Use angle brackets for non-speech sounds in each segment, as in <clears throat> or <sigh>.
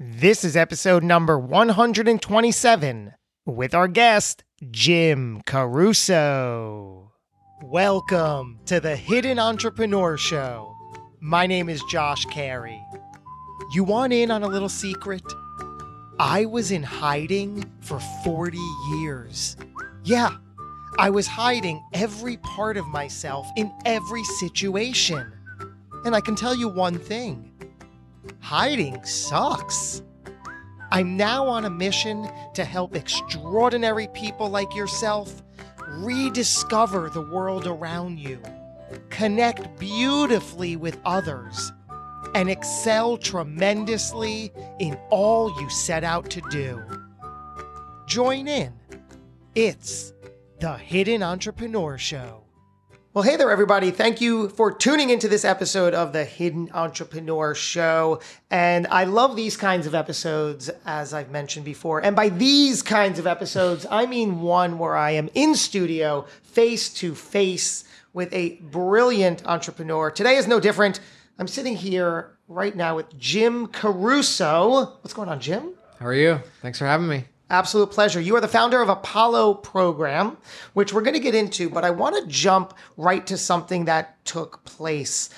This is episode number 127 with our guest, Jim Caruso. Welcome to the Hidden Entrepreneur Show. My name is Josh Carey. You want in on a little secret? I was in hiding for 40 years. Yeah, I was hiding every part of myself in every situation. And I can tell you one thing hiding sucks. I'm now on a mission to help extraordinary people like yourself rediscover the world around you, connect beautifully with others, and excel tremendously in all you set out to do. Join in. It's the Hidden Entrepreneur Show. Well, hey there, everybody. Thank you for tuning into this episode of the Hidden Entrepreneur Show. And I love these kinds of episodes, as I've mentioned before. And by these kinds of episodes, I mean one where I am in studio, face to face with a brilliant entrepreneur. Today is no different. I'm sitting here right now with Jim Caruso. What's going on, Jim? How are you? Thanks for having me. Absolute pleasure. You are the founder of Apollo Program, which we're going to get into, but I want to jump right to something that took place.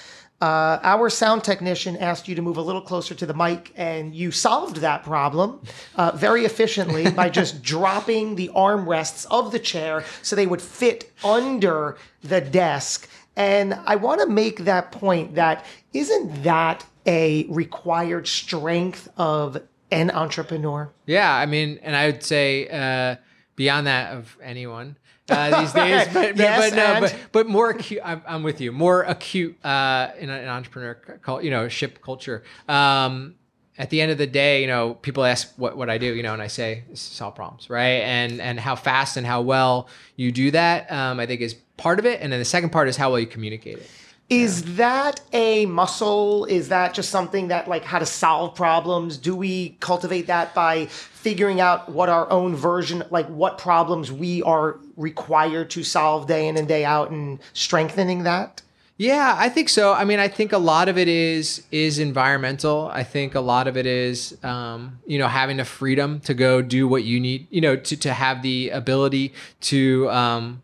Uh, our sound technician asked you to move a little closer to the mic, and you solved that problem uh, very efficiently <laughs> by just dropping the armrests of the chair so they would fit under the desk. And I want to make that point that isn't that a required strength of an entrepreneur? Yeah, I mean, and I would say uh, beyond that of anyone uh, these <laughs> days, but, Yes, but, no, but but more acute. I'm, I'm with you. More acute uh, in an entrepreneur, cult, you know, ship culture. Um, at the end of the day, you know, people ask what, what I do, you know, and I say solve problems, right? And and how fast and how well you do that, um, I think is part of it. And then the second part is how well you communicate it. Is that a muscle? Is that just something that, like, how to solve problems? Do we cultivate that by figuring out what our own version, like, what problems we are required to solve day in and day out and strengthening that? Yeah, I think so. I mean, I think a lot of it is is environmental. I think a lot of it is, um, you know, having the freedom to go do what you need. You know, to to have the ability to um,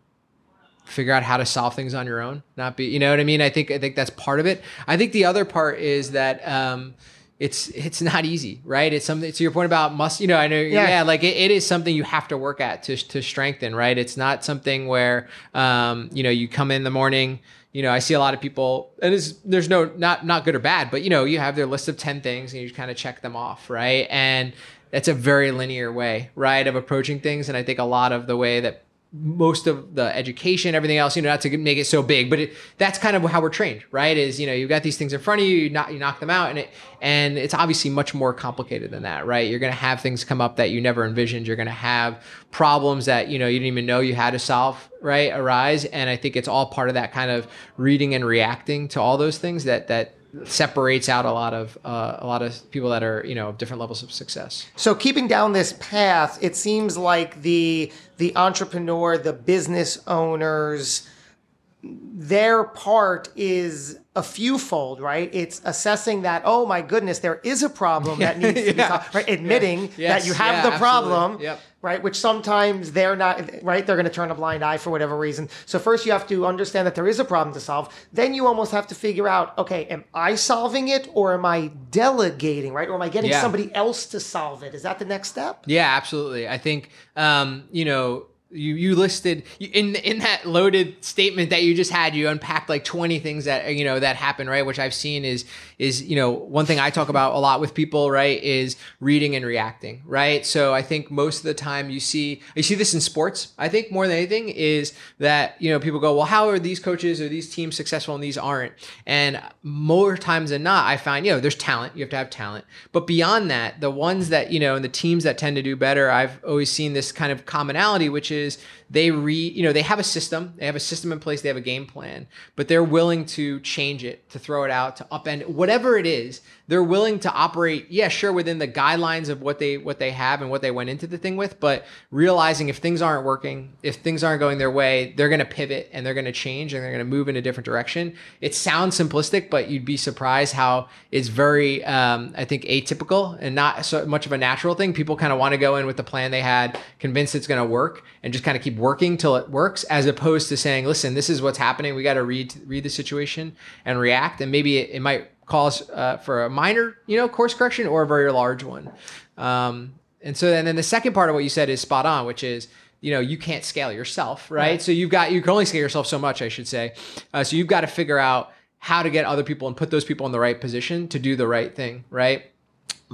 figure out how to solve things on your own. Not be, you know what I mean. I think I think that's part of it. I think the other part is that. Um, it's it's not easy, right? It's something to your point about must. You know, I know, Yeah. yeah, like it, it is something you have to work at to to strengthen, right? It's not something where um, you know you come in the morning. You know, I see a lot of people, and there's no not not good or bad, but you know, you have their list of ten things and you kind of check them off, right? And that's a very linear way, right, of approaching things. And I think a lot of the way that most of the education, everything else, you know, not to make it so big, but it, that's kind of how we're trained, right? Is you know, you've got these things in front of you, you knock, you knock them out, and it and it's obviously much more complicated than that, right? You're going to have things come up that you never envisioned. You're going to have problems that you know you didn't even know you had to solve, right? Arise, and I think it's all part of that kind of reading and reacting to all those things that that separates out a lot of uh, a lot of people that are you know different levels of success. So keeping down this path, it seems like the the entrepreneur, the business owners, their part is a fewfold, right? It's assessing that, oh my goodness, there is a problem that <laughs> needs to be solved, right? Admitting Yes, that you have yeah, the problem, Yep. right? Which sometimes they're not, right? They're going to turn a blind eye for whatever reason. So first you have to understand that there is a problem to solve. Then you almost have to figure out, okay, am I solving it or am I delegating, right? Or am I getting Yeah. somebody else to solve it? Is that the next step? Yeah, absolutely. I think um, you know you you listed in in that loaded statement that you just had you unpacked like 20 things that you know that happened right? Which i've seen is is you know one thing i talk about a lot with people right is reading and reacting right? So i think most of the time you see you see this in sports. I think more than anything is that you know people go well how are these coaches or these teams successful and these aren't? And more times than not i find you know there's talent. You have to have talent. But beyond that the ones that you know and the teams that tend to do better i've always seen this kind of commonality which is they re you know they have a system. They have a system in place. They have a game plan. But they're willing to change it to throw it out to upend whatever it is they're willing to operate yeah sure within the guidelines of what they what they have and what they went into the thing with but realizing if things aren't working if things aren't going their way they're going to pivot and they're going to change and they're going to move in a different direction. It sounds simplistic but you'd be surprised how it's very um, i think atypical and not so much of a natural thing. People kind of want to go in with the plan they had convinced it's going to work and just kind of keep working till it works as opposed to saying listen this is what's happening. We got to read read the situation and react and maybe it, it might cause uh, for a minor you know course correction or a very large one um, and so and then the second part of what you said is spot on which is you know you can't scale yourself right, right. so you've got you can only scale yourself so much i should say uh, so you've got to figure out how to get other people and put those people in the right position to do the right thing right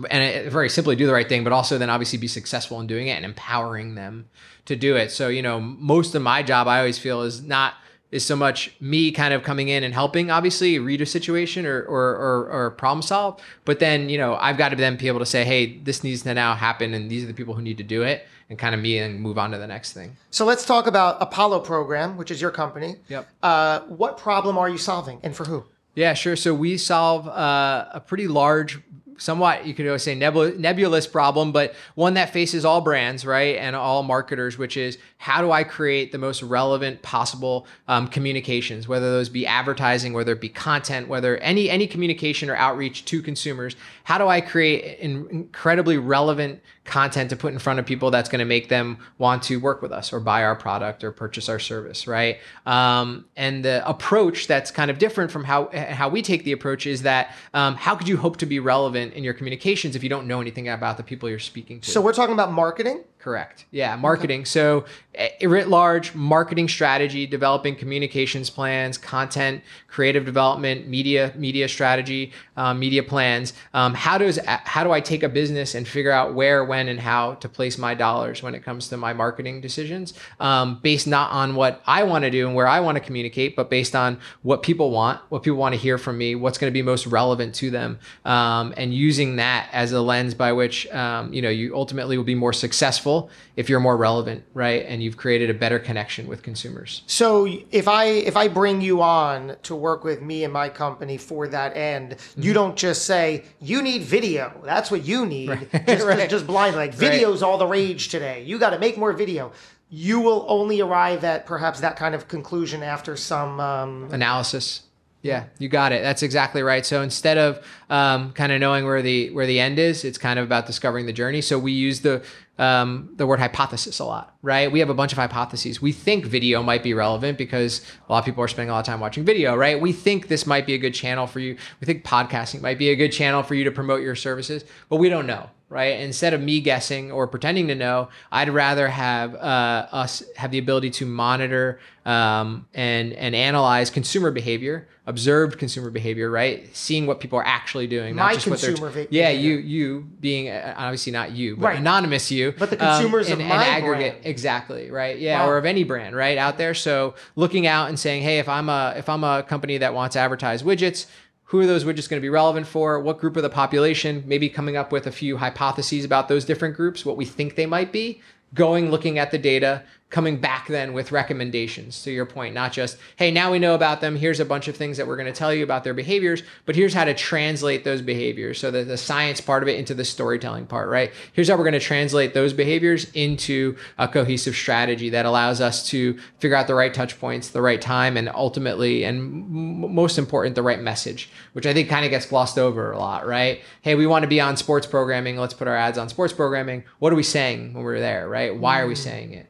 and it, very simply do the right thing, but also then obviously be successful in doing it and empowering them to do it. So, you know, most of my job I always feel is not is so much me kind of coming in and helping obviously read a situation or, or, or, or, problem solve. But then you know i've got to then be able to say hey this needs to now happen and these are the people who need to do it and kind of me and move on to the next thing. So let's talk about apollo program which is your company. Yep. Uh, what problem are you solving and for who? Yeah sure. So we solve uh, a pretty large somewhat you could always say nebulous problem, but one that faces all brands, right, and all marketers, which is how do I create the most relevant possible um, communications, whether those be advertising, whether it be content, whether any any communication or outreach to consumers. How do I create incredibly relevant content to put in front of people that's going to make them want to work with us or buy our product or purchase our service, right? Um, and the approach that's kind of different from how how we take the approach is that um, how could you hope to be relevant in your communications if you don't know anything about the people you're speaking to? So we're talking about marketing. Correct. Yeah, marketing. Okay. So, eh, writ large, marketing strategy, developing communications plans, content, creative development, media, media strategy, um, media plans. Um, how does how do I take a business and figure out where, when, and how to place my dollars when it comes to my marketing decisions, um, based not on what I want to do and where I want to communicate, but based on what people want, what people want to hear from me, what's going to be most relevant to them, um, and using that as a lens by which um, you know you ultimately will be more successful successful if you're more relevant, right? And you've created a better connection with consumers. So if I if I bring you on to work with me and my company for that end, mm-hmm. you don't just say you need video. That's what you need. Right. <laughs> Just, right. just, blind like video's right. all the rage today. You got to make more video. You will only arrive at perhaps that kind of conclusion after some um, analysis. Yeah, you got it. That's exactly right. So instead of um, kind of knowing where the where the end is, it's kind of about discovering the journey. So we use the um, the word hypothesis a lot, right? We have a bunch of hypotheses. We think video might be relevant because a lot of people are spending a lot of time watching video, right? We think this might be a good channel for you. We think podcasting might be a good channel for you to promote your services, but we don't know, right? Instead of me guessing or pretending to know, I'd rather have uh, us have the ability to monitor um, and and analyze consumer behavior, observed consumer behavior, right? Seeing what people are actually doing, not My just what they're. T- yeah, you you being uh, obviously not you, but right. anonymous you, but the consumers um, of my aggregate, brand. exactly, right? Yeah, wow. or of any brand, right out there. So looking out and saying, hey, if I'm a if I'm a company that wants to advertise widgets who are those widgets going to be relevant for? What group of the population? Maybe coming up with a few hypotheses about those different groups, what we think they might be, going looking at the data, coming back then with recommendations to your point not just hey now we know about them here's a bunch of things that we're going to tell you about their behaviors but here's how to translate those behaviors so that the science part of it into the storytelling part right? Here's how we're going to translate those behaviors into a cohesive strategy that allows us to figure out the right touch points the right time and ultimately and most important the right message which i think kind of gets glossed over a lot right? Hey we want to be on sports programming let's put our ads on sports programming. What are we saying when we're there right? Why are we mm. saying it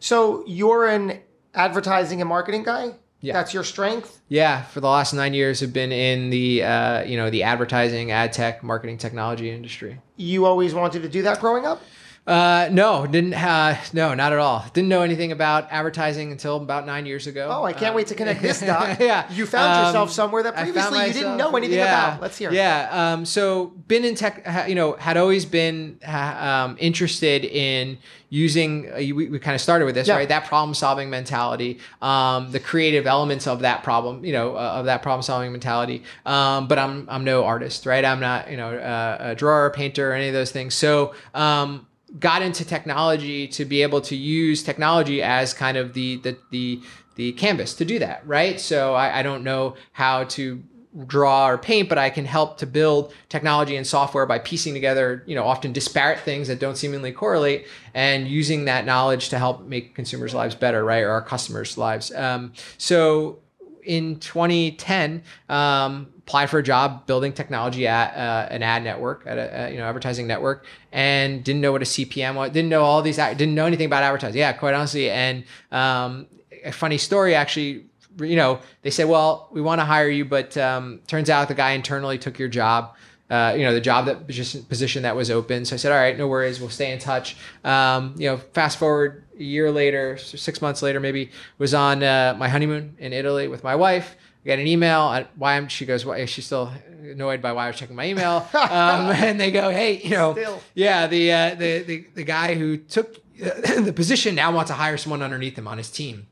so you're an advertising and marketing guy. Yeah. That's your strength. Yeah, for the last nine years, have been in the uh, you know the advertising, ad tech, marketing technology industry. You always wanted to do that growing up. Uh, no, didn't. Uh, no, not at all. Didn't know anything about advertising until about nine years ago. Oh, I can't wait to connect this dot. <laughs> yeah, You found yourself Um, somewhere that previously you didn't know anything yeah, about. Let's hear. it. Yeah. Um, so been in tech, you know, had always been um, interested in using. Uh, we, we kind of started with this, Yeah. right? That problem solving mentality, um, the creative elements of that problem, you know, uh, of that problem solving mentality. Um, but I'm I'm no artist, right? I'm not, you know, uh, a drawer, or painter, or any of those things. So. Um, got into technology to be able to use technology as kind of the the the, the canvas to do that right? So I, I don't know how to draw or paint but i can help to build technology and software by piecing together you know often disparate things that don't seemingly correlate and using that knowledge to help make consumers lives better right or our customers lives. Um, so in 2010 um, applied for a job building technology at uh, an ad network at a, a you know advertising network and didn't know what a cpm was didn't know all these didn't know anything about advertising. Yeah quite honestly. And um, a funny story actually you know they said well we want to hire you but um, turns out the guy internally took your job uh, you know the job that position, that was open. So i said all right no worries. We'll stay in touch. Um, you know fast forward a year later six months later maybe was on uh, my honeymoon in italy with my wife I got an email. I, why I'm, she goes, why is she still annoyed by why I was checking my email. Um, <laughs> and they go, hey, you know, Still. yeah, the, uh, the the the guy who took uh, <clears throat> the position now wants to hire someone underneath him on his team.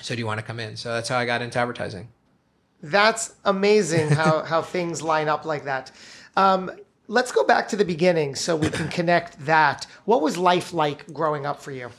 So do you want to come in? So that's how I got into advertising. That's amazing how, <laughs> how things line up like that. Um, let's go back to the beginning so we can connect that. What was life like growing up for you?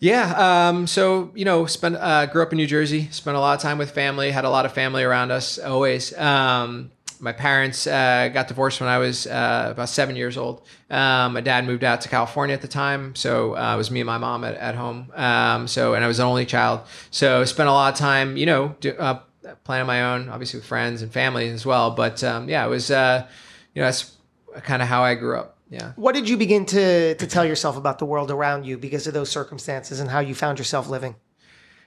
Yeah. Um, so you know, spent uh, grew up in New Jersey. Spent a lot of time with family. Had a lot of family around us always. Um, my parents uh, got divorced when I was uh, about seven years old. Um, my dad moved out to California at the time, so uh, it was me and my mom at, at home. Um, so, and I was an only child, so spent a lot of time, you know, do, uh, planning my own, obviously with friends and family as well. But um, yeah, it was, uh, you know, that's kind of how I grew up. Yeah. What did you begin to, to tell yourself about the world around you because of those circumstances and how you found yourself living?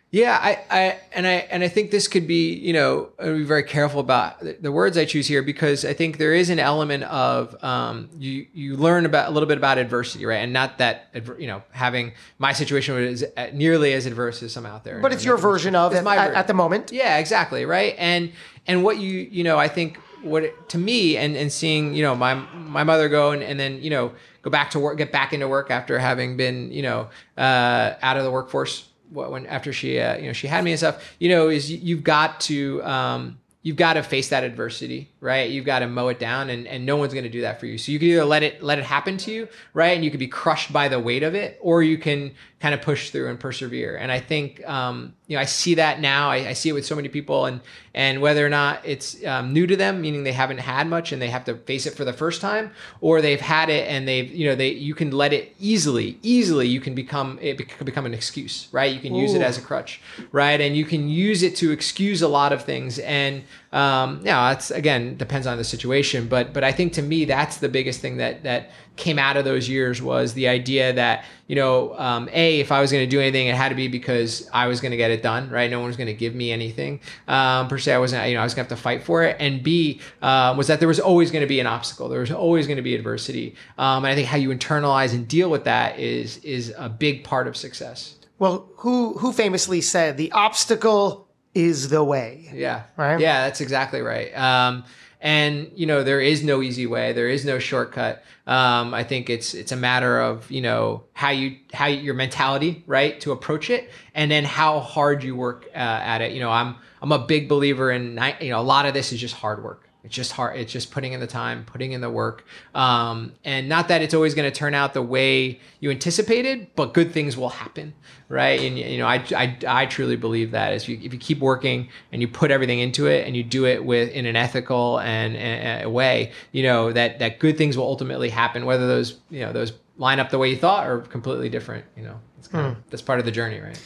Yeah, I, I and I and I think this could be, you know, be very careful about the, words I choose here because I think there is an element of um, you you learn about a little bit about adversity, right? And not that you know having my situation was nearly as adverse as some out there. But it's your version of it at, at the moment. yeah, exactly, right? And and what you you know, I think what it, to me and and seeing you know my my mother go and, and then you know go back to work, get back into work after having been you know uh, out of the workforce wh- when after she uh, you know she had me and stuff. You know, is you- you've got to um, you've got to face that adversity, right? You've got to mow it down, and, and no one's going to do that for you. So you can either let it let it happen to you, right, and you can be crushed by the weight of it, or you can kind of push through and persevere. And I think um, you know I see that now. I, I see it with so many people, and and whether or not it's um, new to them, meaning they haven't had much and they have to face it for the first time, or they've had it and they've you know they you can let it easily easily you can become it bec- become an excuse, right? You can use it as a crutch, right? And you can use it to excuse a lot of things. And um, yeah, it's again depends on the situation, but but I think to me that's the biggest thing that that came out of those years was the idea that you know um, a if I was going to do anything, it had to be because I was going to get it done, right? No one was going to give me anything um, per se. I wasn't, you know, I was going to have to fight for it. And b um, was that there was always going to be an obstacle. There was always going to be adversity. Um, and I think how you internalize and deal with that is is a big part of success. Well, who who famously said the obstacle is the way? Yeah. Right? Yeah, that's exactly right. Um, and you know, there is no easy way. There is no shortcut. Um, I think it's it's a matter of you know how you how your mentality right to approach it, and then how hard you work uh, at it. You know, I'm I'm a big believer in you know a lot of this is just hard work. It's just hard. It's just putting in the time, putting in the work, um, and not that it's always going to turn out the way you anticipated, but good things will happen, right? And you know, I, I, I truly believe that if you if you keep working and you put everything into it and you do it with in an ethical and, and a way, you know that that good things will ultimately happen, whether those you know those line up the way you thought or completely different. You know, it's kind of that's part of the journey, right?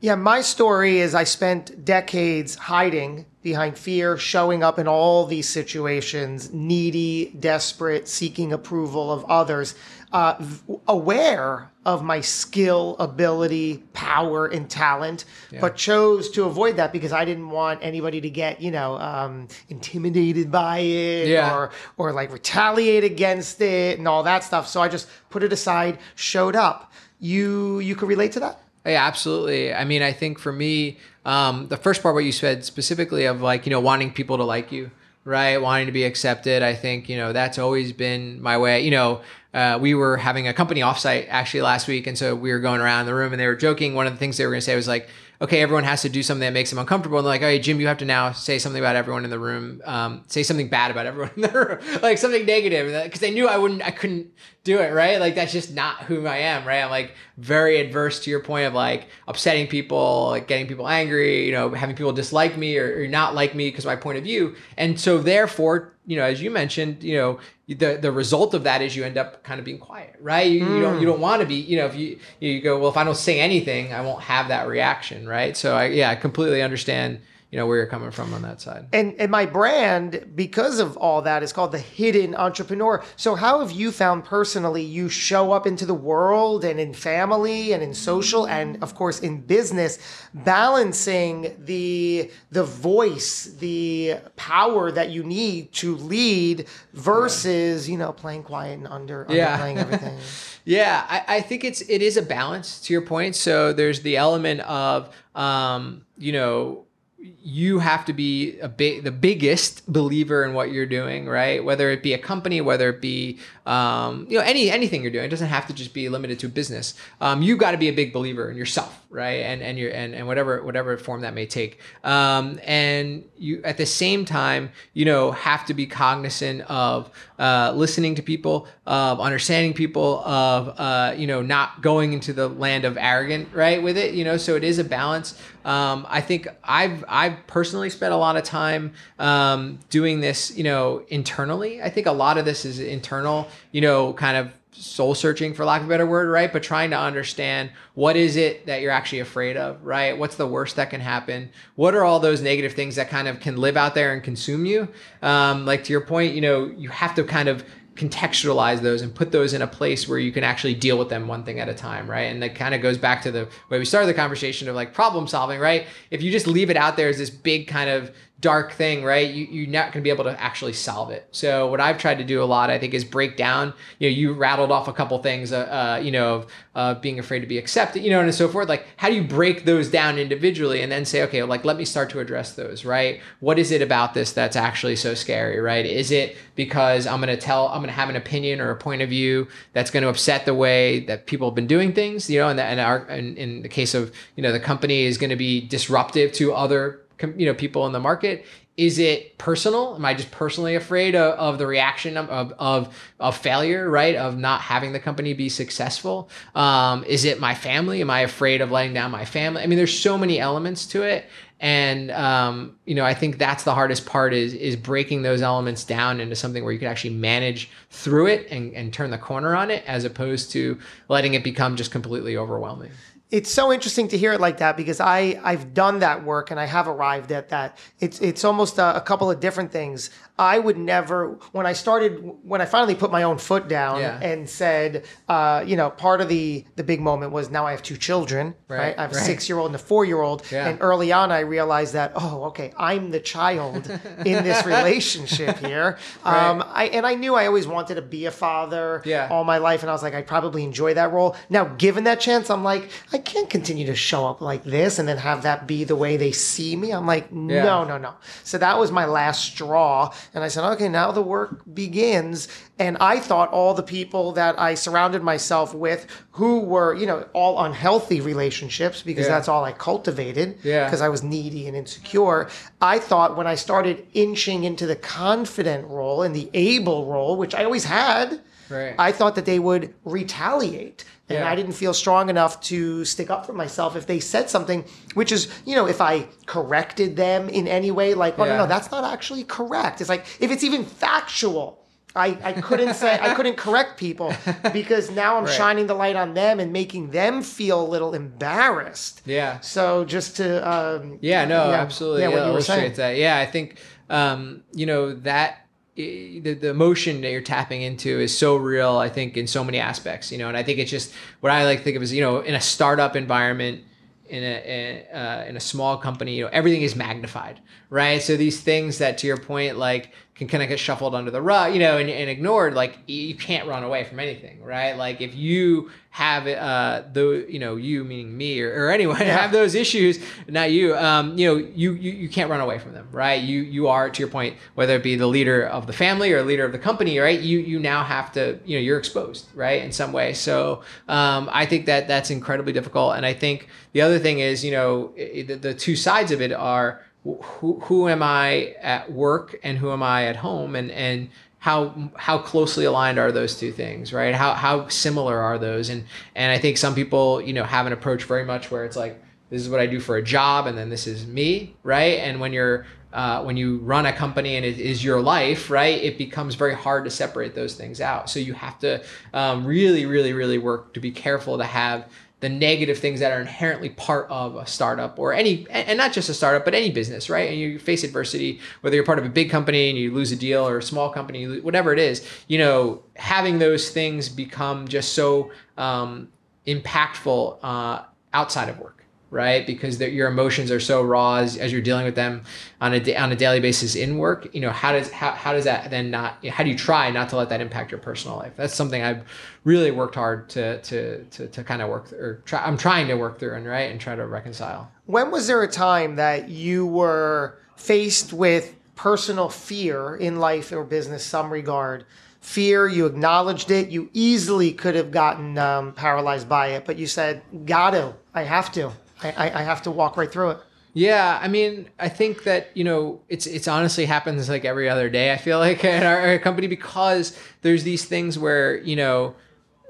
Yeah, my story is I spent decades hiding behind fear, showing up in all these situations, needy, desperate, seeking approval of others. uh, aware of my skill, ability, power, and talent, but chose to avoid that because I didn't want anybody to get, you know, um, intimidated by it Yeah. or or like retaliate against it and all that stuff. So I just put it aside, showed up. You you could relate to that? Yeah, absolutely. I mean, I think for me, um, the first part what you said specifically of like you know wanting people to like you, right? Wanting to be accepted. I think you know that's always been my way. You know, uh, we were having a company offsite actually last week, and so we were going around the room, and they were joking. One of the things they were going to say was like, "Okay, everyone has to do something that makes them uncomfortable." And they're like, "Hey, Jim, you have to now say something about everyone in the room. Um, say something bad about everyone in the room, <laughs> like something negative," because they knew I wouldn't, I couldn't do it, right? Like that's just not who I am, right? I'm like very adverse to your point of like upsetting people, like getting people angry, you know, having people dislike me or, or not like me because my point of view. And so therefore, you know, as you mentioned, you know, the the result of that is you end up kind of being quiet, right? You, you don't hmm. you don't want to be, you know, if you you go, well, if I don't say anything, I won't have that reaction, right? So I yeah, I completely understand, you know, where you're coming from on that side. And and my brand, because of all that, is called the Hidden Entrepreneur. So how have you found personally you show up into the world and in family and in social and of course in business, balancing the the voice, the power that you need to lead versus, you know, playing quiet and under Yeah. <laughs> underplaying everything. Yeah, I, I think it's it is a balance to your point. So there's the element of um, you know you have to be a big the biggest believer in what you're doing, right? Whether it be a company, whether it be um, you know any anything you're doing, it doesn't have to just be limited to business. Um, you've got to be a big believer in yourself, right? And and your and, and whatever whatever form that may take. Um, and you at the same time, you know, have to be cognizant of uh, listening to people, of understanding people, of uh, you know, not going into the land of arrogant, right? With it, you know, so it is a balance. Um, I think I've I've personally spent a lot of time um, doing this, you know, internally. I think a lot of this is internal, you know, kind of soul searching for lack of a better word right but trying to understand what is it that you're actually afraid of right what's the worst that can happen what are all those negative things that kind of can live out there and consume you um, like to your point you know you have to kind of contextualize those and put those in a place where you can actually deal with them one thing at a time, right? And that kind of goes back to the way we started the conversation of like problem solving, right? If you just leave it out there as this big kind of dark thing, right? You, you're not going to be able to actually solve it. So what I've tried to do a lot, I think, is break down. You know, you rattled off a couple things, uh, uh, you know, of uh, being afraid to be accepted, you know, and so forth. Like, how do you break those down individually and then say, okay, like let me start to address those, right? What is it about this that's actually so scary, right? Is it because I'm going to tell, I'm going to have an opinion or a point of view that's going to upset the way that people have been doing things, you know, and, that, and our, and in the case of, you know, the company is going to be disruptive to other you know people in the market. Is it personal? Am i just personally afraid of, of the reaction of, of, of, failure right? Of not having the company be successful? Um, is it my family? Am i afraid of letting down my family? I mean there's so many elements to it. And um, you know i think that's the hardest part is is breaking those elements down into something where you can actually manage through it and, and turn the corner on it as opposed to letting it become just completely overwhelming it's so interesting to hear it like that because I I've done that work and I have arrived at that. It's it's almost a, a couple of different things. I would never when I started when I finally put my own foot down Yeah. and said, uh, you know, part of the the big moment was now I have two children, right? Right, I have a six year old and a four year old, Yeah. and early on I realized that oh okay I'm the child in this <laughs> relationship here. Um, I and I knew I always wanted to be a father Yeah. all my life, and I was like I'd probably enjoy that role. Now given that chance, I'm like I can't continue to show up like this and then have that be the way they see me. I'm like, no, no, no. So that was my last straw. And I said, okay, now the work begins. And I thought all the people that I surrounded myself with who were, you know, all unhealthy relationships because Yeah. that's all I cultivated Yeah. because I was needy and insecure. I thought when I started inching into the confident role and the able role, which I always had, Right. I thought that they would retaliate. And Yeah. I didn't feel strong enough to stick up for myself if they said something, which is, you know, if I corrected them in any way, like, oh, no, Yeah. no, that's not actually correct. It's like, if it's even factual, I, I couldn't say, I couldn't correct people <laughs> because now I'm Right. shining the light on them and making them feel a little embarrassed. yeah So just to, um, Yeah, no, Yeah. absolutely. Yeah, Yeah, what you were saying. that. Yeah, I think um, you know that the, the emotion that you're tapping into is so real i think in so many aspects you know and i think it's just what i like to think of as you know in a startup environment in a in, uh, in a small company you know everything is magnified right? So these things that to your point like can kind of get shuffled under the rug, you know, and, and, ignored, like you can't run away from anything, right? Like if you have uh the you know you meaning me or, or anyone yeah. have those issues, not you, um, you know, you, you you can't run away from them, right? You you are to your point, whether it be the leader of the family or leader of the company, right? You you now have to, you know, you're exposed, right, in some way. So um, I think that that's incredibly difficult, and I think the other thing is, you know, the, the two sides of it are who, who am I at work and who am I at home? And and how how closely aligned are those two things right? How how similar are those? And and I think some people you know have an approach very much where it's like this is what I do for a job and then this is me right? And when you're uh, when you run a company and it is your life, right, it becomes very hard to separate those things out. So you have to um, really, really, really work to be careful to have the negative things that are inherently part of a startup or any and not just a startup but any business right? And you face adversity whether you're part of a big company and you lose a deal or a small company whatever it is you know having those things become just so um, impactful uh, outside of work right? Because your emotions are so raw as, as you're dealing with them on a on a daily basis in work. You know, how does how, how does that then not? How do you try not to let that impact your personal life? That's something I've really worked hard to to to, to kind of work through, or try. I'm trying to work through and right and try to reconcile. When was there a time that you were faced with personal fear in life or business, some regard? fear, you acknowledged it, you easily could have gotten um, paralyzed by it, but you said, Got to, I have to. I, I have to walk right through it. Yeah, I mean, I think that you know, it's it's honestly happens like every other day. I feel like <laughs> at our, our company because there's these things where you know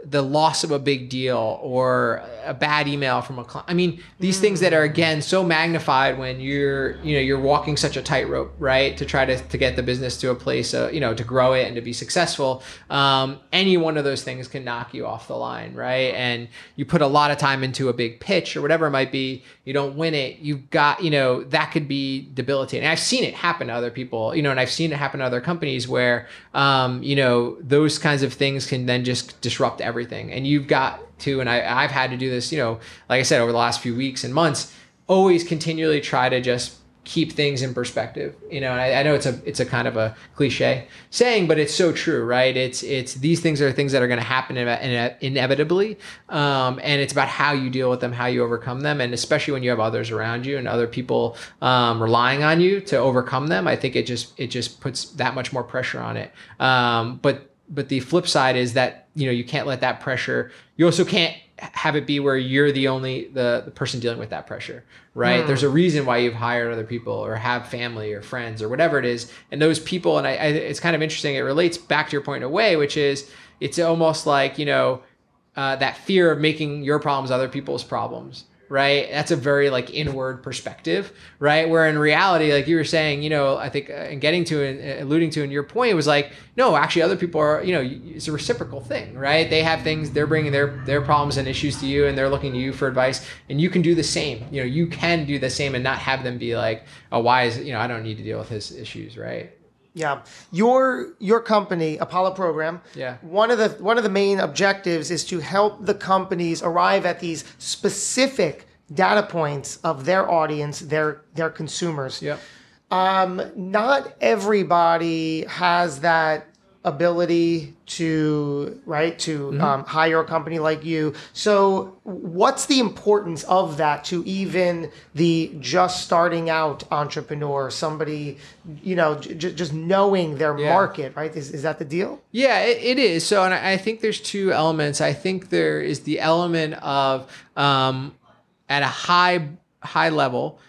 the loss of a big deal or a bad email from a client. I mean, these mm. things that are again so magnified when you're, you know, you're walking such a tightrope, right? To try to, to get the business to a place, uh, you know, to grow it and to be successful. Um, any one of those things can knock you off the line, right? And you put a lot of time into a big pitch or whatever it might be. You don't win it. You've got, you know, that could be debilitating. I've seen it happen to other people, you know, and I've seen it happen to other companies where, um, you know, those kinds of things can then just disrupt everything. And you've got to, and I, I've had to do this, you know, like I said, over the last few weeks and months, always continually try to just keep things in perspective you know I, I, know it's a it's a kind of a cliche saying but it's so true right it's it's these things are things that are going to happen inevitably um, and it's about how you deal with them how you overcome them and especially when you have others around you and other people um, relying on you to overcome them i think it just it just puts that much more pressure on it um, but but the flip side is that you know you can't let that pressure you also can't have it be where you're the only the, the person dealing with that pressure right? Mm. there's a reason why you've hired other people or have family or friends or whatever it is. And those people and I, I it's kind of interesting it relates back to your point in a way which is it's almost like you know uh, that fear of making your problems other people's problems right? That's a very like inward perspective, right? Where in reality, like you were saying, you know, I think uh, and getting to and uh, alluding to in your point was like, no, actually, other people are, you know, it's a reciprocal thing, right? They have things, they're bringing their their problems and issues to you, and they're looking to you for advice, and you can do the same. You know, you can do the same and not have them be like, oh, why is you know, I don't need to deal with his issues, right? Yeah, your your company, Apollo Program. Yeah. One of the one of the main objectives is to help the companies arrive at these specific data points of their audience, their their consumers. Yeah. Um, not everybody has that ability to right to mm-hmm. um, hire a company like you. So what's the importance of that to even the just starting out entrepreneur somebody you know j- just knowing their yeah. market right? Is, is that the deal? Yeah it, it is. So and I, think there's two elements. I think there is the element of um, at a high high level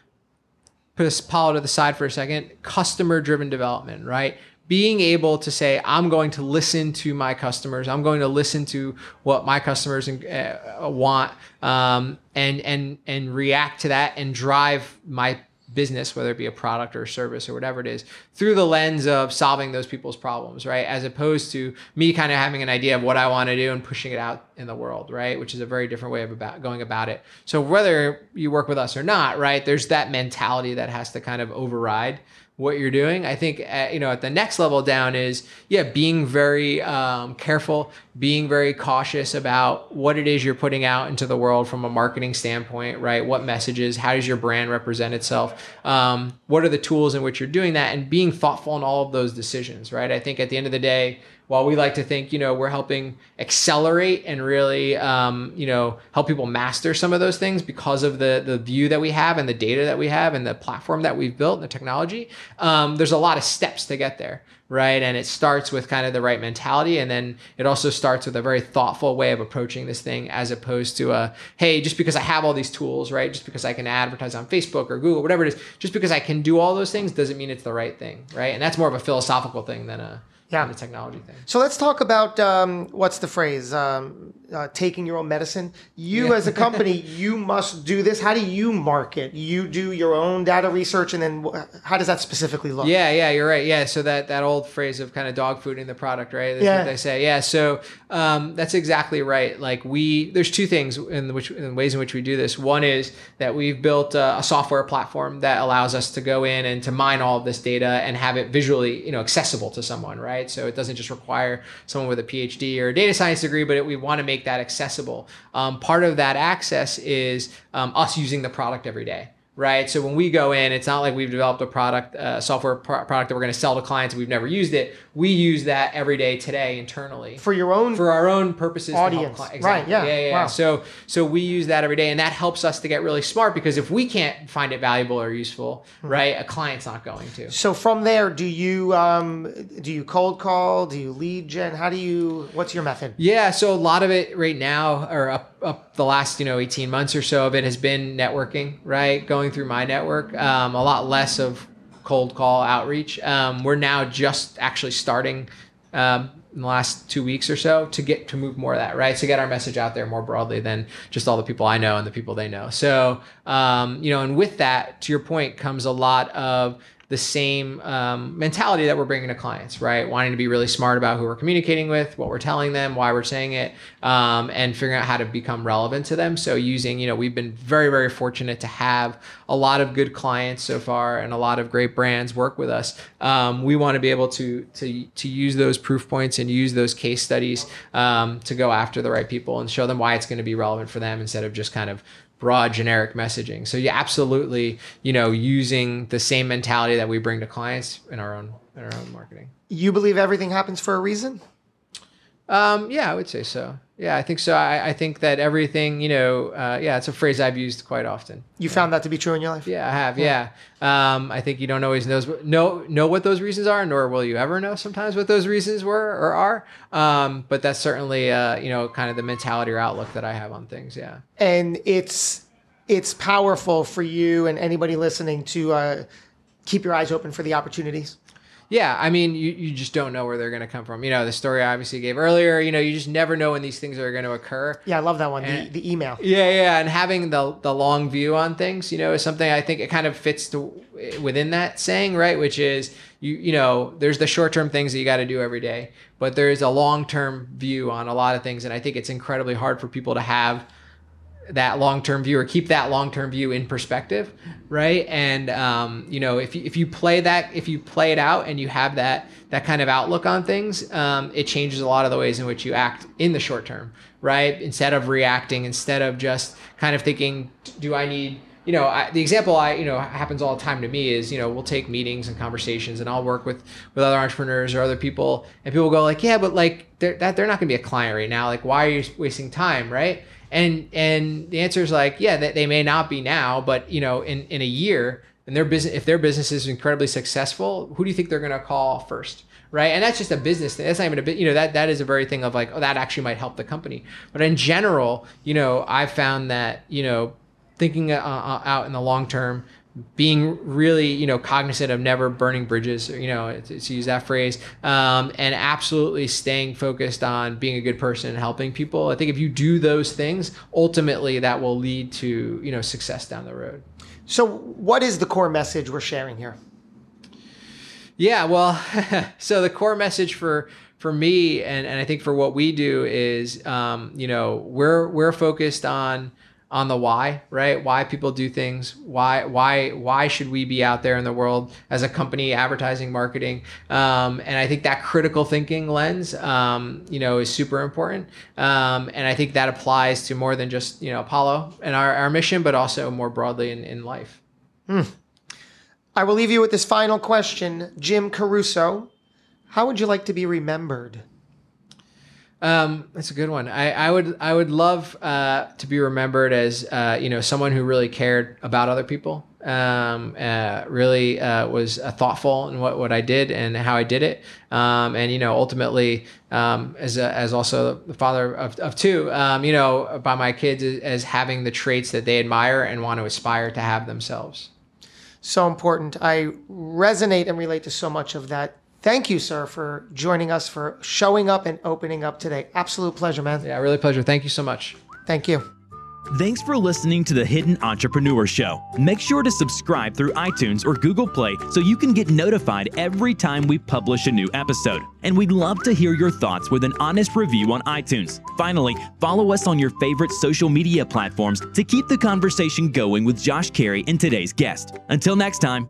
put this Apollo to the side for a second customer driven development right being able to say, I'm going to listen to my customers. I'm going to listen to what my customers uh, want, um, and and and react to that and drive my business, whether it be a product or a service or whatever it is, through the lens of solving those people's problems, right? As opposed to me kind of having an idea of what I want to do and pushing it out in the world, right? Which is a very different way of about going about it. So whether you work with us or not, right? There's that mentality that has to kind of override what you're doing. I think at, you know at the next level down is yeah, being very um, careful, being very cautious about what it is you're putting out into the world from a marketing standpoint, right? What messages? How does your brand represent itself? Um, what are the tools in which you're doing that, and being thoughtful in all of those decisions, right? I think at the end of the day while we like to think, you know, we're helping accelerate and really, um, you know, help people master some of those things because of the the view that we have and the data that we have and the platform that we've built and the technology. Um, there's a lot of steps to get there, right? And it starts with kind of the right mentality, and then it also starts with a very thoughtful way of approaching this thing, as opposed to a, hey, just because I have all these tools, right? Just because I can advertise on Facebook or Google, whatever it is, just because I can do all those things doesn't mean it's the right thing, right? And that's more of a philosophical thing than a yeah. the technology thing. So let's talk about um, what's the phrase? Um, uh, taking your own medicine. You, yeah. as a company, <laughs> you must do this. How do you market? You do your own data research, and then how does that specifically look? Yeah, yeah, you're right. Yeah, so that that old phrase of kind of dog fooding the product, right? That's yeah. what they say. Yeah, so um, that's exactly right. Like we, there's two things in which in ways in which we do this. One is that we've built a, a software platform that allows us to go in and to mine all of this data and have it visually, you know, accessible to someone, right? So it doesn't just require someone with a PhD or a data science degree, but it, we want to make that accessible. Um, part of that access is um, us using the product every day right? So when we go in, it's not like we've developed a product, uh, software pro- product that we're going to sell to clients and we've never used it. We use that every day today internally for your own for our own purposes. Audience, exactly. right? Yeah, yeah, yeah. Wow. So so we use that every day, and that helps us to get really smart because if we can't find it valuable or useful, mm-hmm. right, a client's not going to. So from there, do you um, do you cold call? Do you lead gen? How do you? What's your method? Yeah, so a lot of it right now, or up up the last you know 18 months or so of it has been networking, right? Going through my network, um, a lot less of cold call outreach. Um, we're now just actually starting um, in the last two weeks or so to get to move more of that, right? To get our message out there more broadly than just all the people I know and the people they know. So, um, you know, and with that, to your point, comes a lot of the same um, mentality that we're bringing to clients, right? Wanting to be really smart about who we're communicating with, what we're telling them, why we're saying it, um, and figuring out how to become relevant to them. So using, you know, we've been very, very fortunate to have a lot of good clients so far and a lot of great brands work with us. Um, we want to be able to to to use those proof points and use those case studies um, to go after the right people and show them why it's going to be relevant for them instead of just kind of broad generic messaging. So yeah, absolutely, you know, using the same mentality that we bring to clients in our own in our own marketing. You believe everything happens for a reason? Um, yeah, I would say so. Yeah, I think so. I, I think that everything, you know, uh, yeah, it's a phrase I've used quite often. You yeah. found that to be true in your life? Yeah, I have. Yeah. yeah. Um, I think you don't always knows know know what those reasons are, nor will you ever know sometimes what those reasons were or are. Um, but that's certainly, uh, you know, kind of the mentality or outlook that I have on things. Yeah. And it's it's powerful for you and anybody listening to uh, keep your eyes open for the opportunities. Yeah, I mean, you, you just don't know where they're going to come from. You know, the story I obviously gave earlier, you know, you just never know when these things are going to occur. Yeah, I love that one, and, the, the email. Yeah, yeah, and having the the long view on things, you know, is something I think it kind of fits to within that saying, right? Which is you you know, there's the short-term things that you got to do every day, but there is a long-term view on a lot of things and I think it's incredibly hard for people to have that long-term view or keep that long-term view in perspective right? And um, you know if you, if you play that if you play it out and you have that that kind of outlook on things um, it changes a lot of the ways in which you act in the short term right? Instead of reacting instead of just kind of thinking do i need you know I, the example i you know happens all the time to me is you know we'll take meetings and conversations and i'll work with with other entrepreneurs or other people and people go like yeah but like they're, that they're not going to be a client right now. Like why are you wasting time? Right and and the answer is like, yeah, they, they may not be now, but you know, in in a year, and their business, if their business is incredibly successful, who do you think they're going to call first? right? And that's just a business thing. That's not even a bit, you know, that that is a very thing of like, oh, that actually might help the company. But in general, you know, I've found that you know, thinking uh, uh out in the long term, being really you know cognizant of never burning bridges you know to, to use that phrase um, and absolutely staying focused on being a good person and helping people. I think if you do those things ultimately that will lead to you know success down the road. So what is the core message we're sharing here? Yeah well <laughs> so the core message for for me and, and i think for what we do is um, you know we're we're focused on on the why, right? Why people do things. Why why why should we be out there in the world as a company, advertising, marketing? Um, and I think that critical thinking lens, um, you know, is super important. Um, and I think that applies to more than just you know Apollo and our, our mission, but also more broadly in, in life. Hmm. I will leave you with this final question, Jim Caruso. How would you like to be remembered? Um, that's a good one. I, I would I would love uh, to be remembered as uh, you know someone who really cared about other people. Um, uh, really uh, was uh, thoughtful in what, what I did and how I did it. Um, and you know ultimately um, as a, as also the father of, of two, um, you know by my kids as having the traits that they admire and want to aspire to have themselves. So important. I resonate and relate to so much of that Thank you, sir, for joining us, for showing up and opening up today. Absolute pleasure, man. Yeah, really pleasure. Thank you so much. Thank you. Thanks for listening to the Hidden Entrepreneur Show. Make sure to subscribe through iTunes or Google Play so you can get notified every time we publish a new episode. And we'd love to hear your thoughts with an honest review on iTunes. Finally, follow us on your favorite social media platforms to keep the conversation going with Josh Carey and today's guest. Until next time.